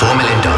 Four million dollars.